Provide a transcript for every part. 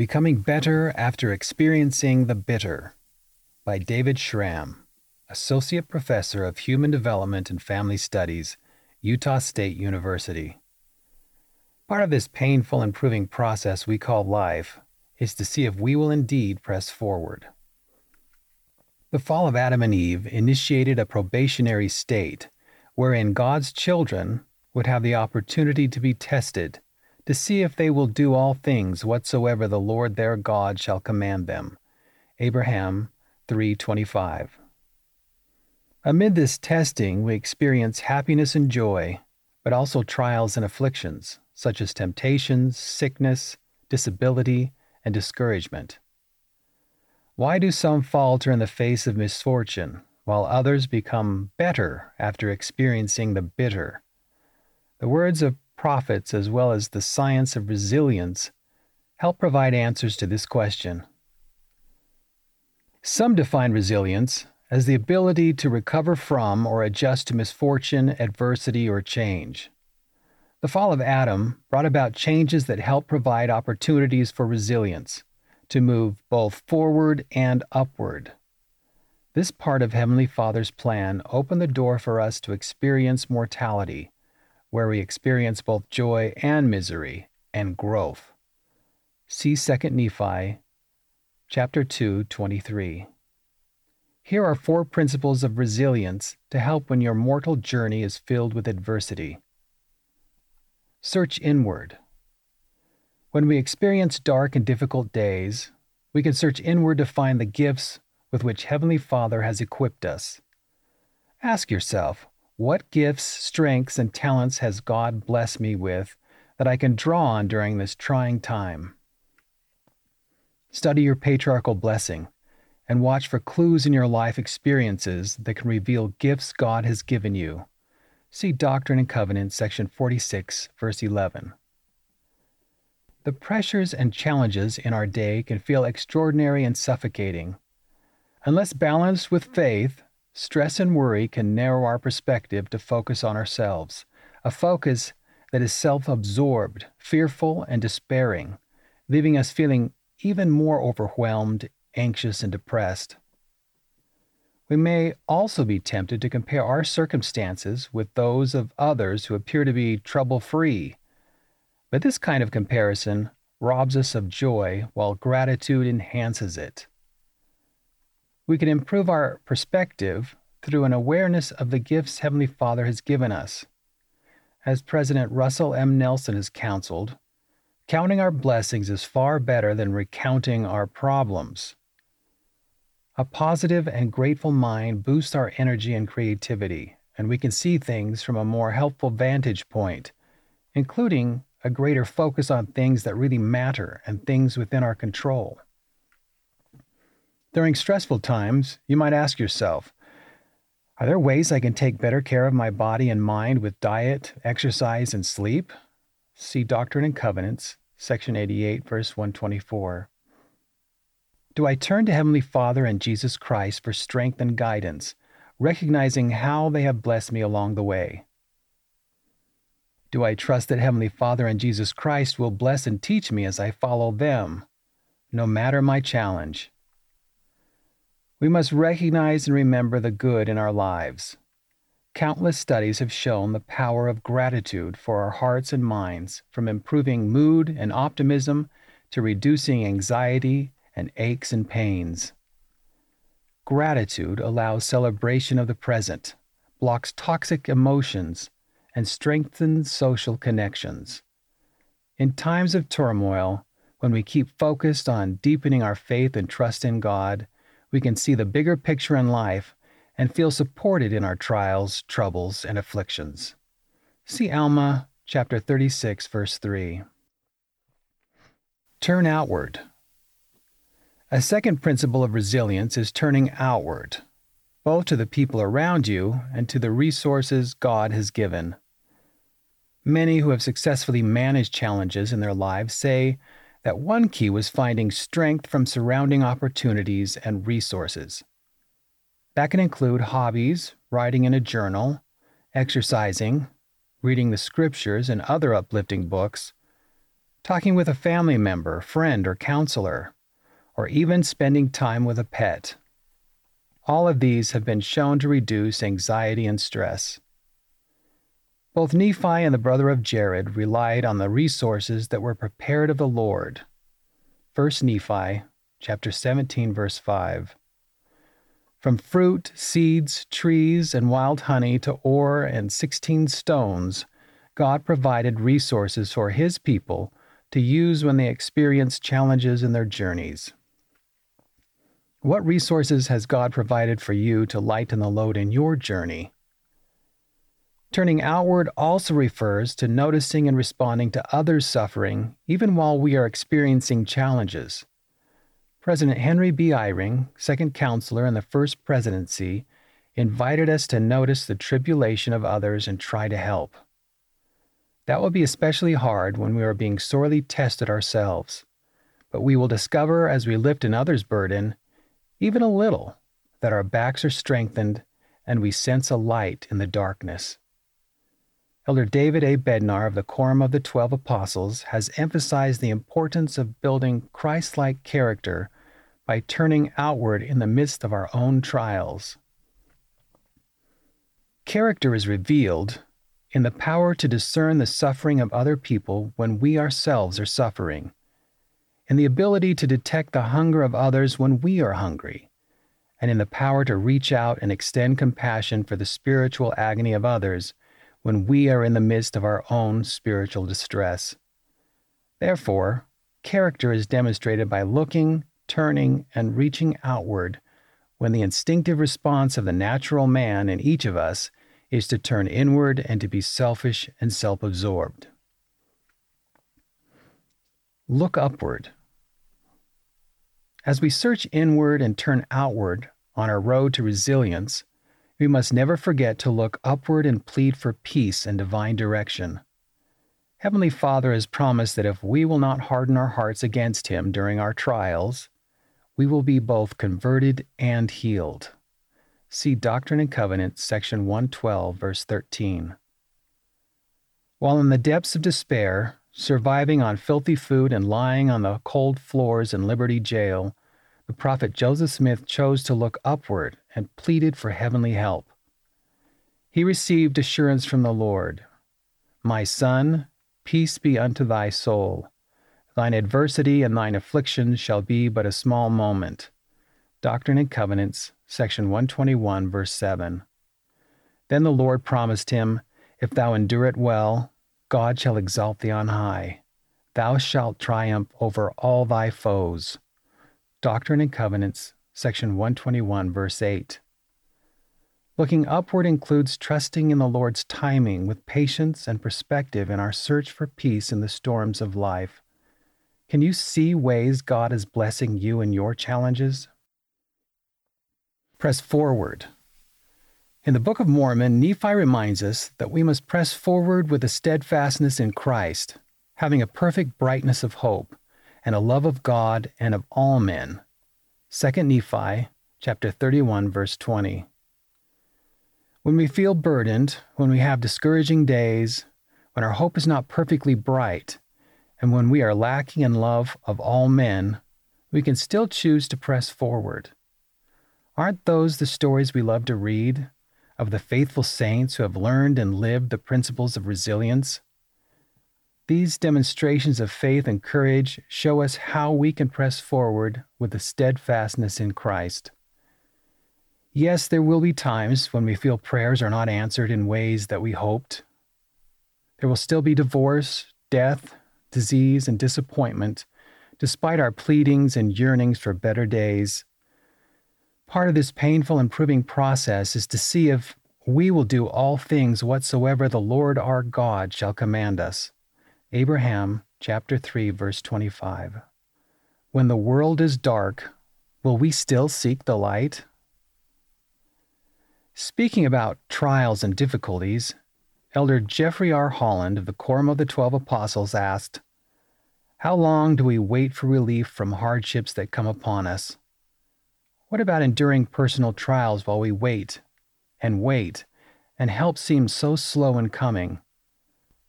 Becoming Better After Experiencing the Bitter by David Schramm, Associate Professor of Human Development and Family Studies, Utah State University. Part of this painful improving process we call life is to see if we will indeed press forward. The fall of Adam and Eve initiated a probationary state wherein God's children would have the opportunity to be tested to see if they will do all things whatsoever the Lord their God shall command them. Abraham 3:25. Amid this testing, we experience happiness and joy, but also trials and afflictions, such as temptations, sickness, disability, and discouragement. Why do some falter in the face of misfortune, while others become better after experiencing the bitter? The words of prophets, as well as the science of resilience, help provide answers to this question. Some define resilience as the ability to recover from or adjust to misfortune, adversity, or change. The fall of Adam brought about changes that help provide opportunities for resilience to move both forward and upward. This part of Heavenly Father's plan opened the door for us to experience mortality where we experience both joy and misery and growth. See 2 Nephi chapter 2, 23. Here are four principles of resilience to help when your mortal journey is filled with adversity. Search inward. When we experience dark and difficult days, we can search inward to find the gifts with which Heavenly Father has equipped us. Ask yourself, what gifts, strengths, and talents has God blessed me with that I can draw on during this trying time? Study your patriarchal blessing and watch for clues in your life experiences that can reveal gifts God has given you. See Doctrine and Covenants, section 46, verse 11. The pressures and challenges in our day can feel extraordinary and suffocating. Unless balanced with faith, Stress and worry can narrow our perspective to focus on ourselves, a focus that is self absorbed, fearful, and despairing, leaving us feeling even more overwhelmed, anxious, and depressed. We may also be tempted to compare our circumstances with those of others who appear to be trouble free. But this kind of comparison robs us of joy while gratitude enhances it. We can improve our perspective through an awareness of the gifts Heavenly Father has given us. As President Russell M. Nelson has counseled, counting our blessings is far better than recounting our problems. A positive and grateful mind boosts our energy and creativity, and we can see things from a more helpful vantage point, including a greater focus on things that really matter and things within our control. During stressful times, you might ask yourself Are there ways I can take better care of my body and mind with diet, exercise, and sleep? See Doctrine and Covenants, section 88, verse 124. Do I turn to Heavenly Father and Jesus Christ for strength and guidance, recognizing how they have blessed me along the way? Do I trust that Heavenly Father and Jesus Christ will bless and teach me as I follow them, no matter my challenge? We must recognize and remember the good in our lives. Countless studies have shown the power of gratitude for our hearts and minds, from improving mood and optimism to reducing anxiety and aches and pains. Gratitude allows celebration of the present, blocks toxic emotions, and strengthens social connections. In times of turmoil, when we keep focused on deepening our faith and trust in God, we can see the bigger picture in life and feel supported in our trials, troubles, and afflictions. See Alma chapter 36, verse 3. Turn outward. A second principle of resilience is turning outward, both to the people around you and to the resources God has given. Many who have successfully managed challenges in their lives say that one key was finding strength from surrounding opportunities and resources. That can include hobbies, writing in a journal, exercising, reading the scriptures and other uplifting books, talking with a family member, friend, or counselor, or even spending time with a pet. All of these have been shown to reduce anxiety and stress. Both Nephi and the brother of Jared relied on the resources that were prepared of the Lord. 1 Nephi chapter 17 verse 5. From fruit, seeds, trees, and wild honey to ore and 16 stones, God provided resources for his people to use when they experience challenges in their journeys. What resources has God provided for you to lighten the load in your journey? Turning outward also refers to noticing and responding to others' suffering even while we are experiencing challenges. President Henry B. Eyring, second counselor in the first presidency, invited us to notice the tribulation of others and try to help. That will be especially hard when we are being sorely tested ourselves. But we will discover as we lift another's burden even a little, that our backs are strengthened and we sense a light in the darkness. Elder David A. Bednar of the Quorum of the Twelve Apostles has emphasized the importance of building Christ like character by turning outward in the midst of our own trials. Character is revealed in the power to discern the suffering of other people when we ourselves are suffering in the ability to detect the hunger of others when we are hungry, and in the power to reach out and extend compassion for the spiritual agony of others when we are in the midst of our own spiritual distress. Therefore, character is demonstrated by looking, turning, and reaching outward when the instinctive response of the natural man in each of us is to turn inward and to be selfish and self absorbed. Look upward. As we search inward and turn outward on our road to resilience, we must never forget to look upward and plead for peace and divine direction. Heavenly Father has promised that if we will not harden our hearts against Him during our trials, we will be both converted and healed. See Doctrine and Covenants, section 112, verse 13. While in the depths of despair, Surviving on filthy food and lying on the cold floors in Liberty Jail, the prophet Joseph Smith chose to look upward and pleaded for heavenly help. He received assurance from the Lord My son, peace be unto thy soul. Thine adversity and thine affliction shall be but a small moment. Doctrine and Covenants, section 121, verse 7. Then the Lord promised him, If thou endure it well, God shall exalt thee on high. Thou shalt triumph over all thy foes. Doctrine and Covenants, section 121, verse 8. Looking upward includes trusting in the Lord's timing with patience and perspective in our search for peace in the storms of life. Can you see ways God is blessing you in your challenges? Press forward. In the Book of Mormon, Nephi reminds us that we must press forward with a steadfastness in Christ, having a perfect brightness of hope, and a love of God and of all men. 2 Nephi chapter 31 verse 20. When we feel burdened, when we have discouraging days, when our hope is not perfectly bright, and when we are lacking in love of all men, we can still choose to press forward. Aren't those the stories we love to read of the faithful saints who have learned and lived the principles of resilience. These demonstrations of faith and courage show us how we can press forward with a steadfastness in Christ. Yes, there will be times when we feel prayers are not answered in ways that we hoped. There will still be divorce, death, disease, and disappointment, despite our pleadings and yearnings for better days. Part of this painful and proving process is to see if we will do all things whatsoever the Lord our God shall command us. Abraham chapter 3 verse 25. When the world is dark, will we still seek the light? Speaking about trials and difficulties, Elder Jeffrey R. Holland of the Quorum of the Twelve Apostles asked, How long do we wait for relief from hardships that come upon us? What about enduring personal trials while we wait and wait and help seems so slow in coming?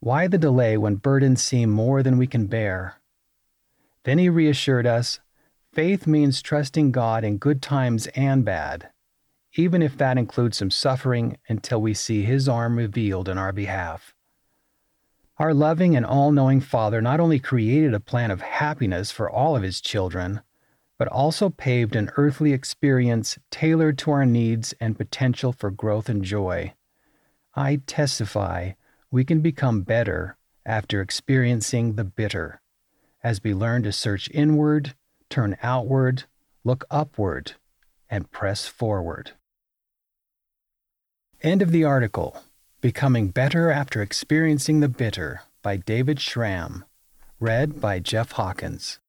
Why the delay when burdens seem more than we can bear? Then he reassured us faith means trusting God in good times and bad, even if that includes some suffering until we see his arm revealed in our behalf. Our loving and all knowing Father not only created a plan of happiness for all of his children, but also paved an earthly experience tailored to our needs and potential for growth and joy. I testify we can become better after experiencing the bitter, as we learn to search inward, turn outward, look upward, and press forward. End of the article Becoming Better After Experiencing the Bitter by David Schramm. Read by Jeff Hawkins.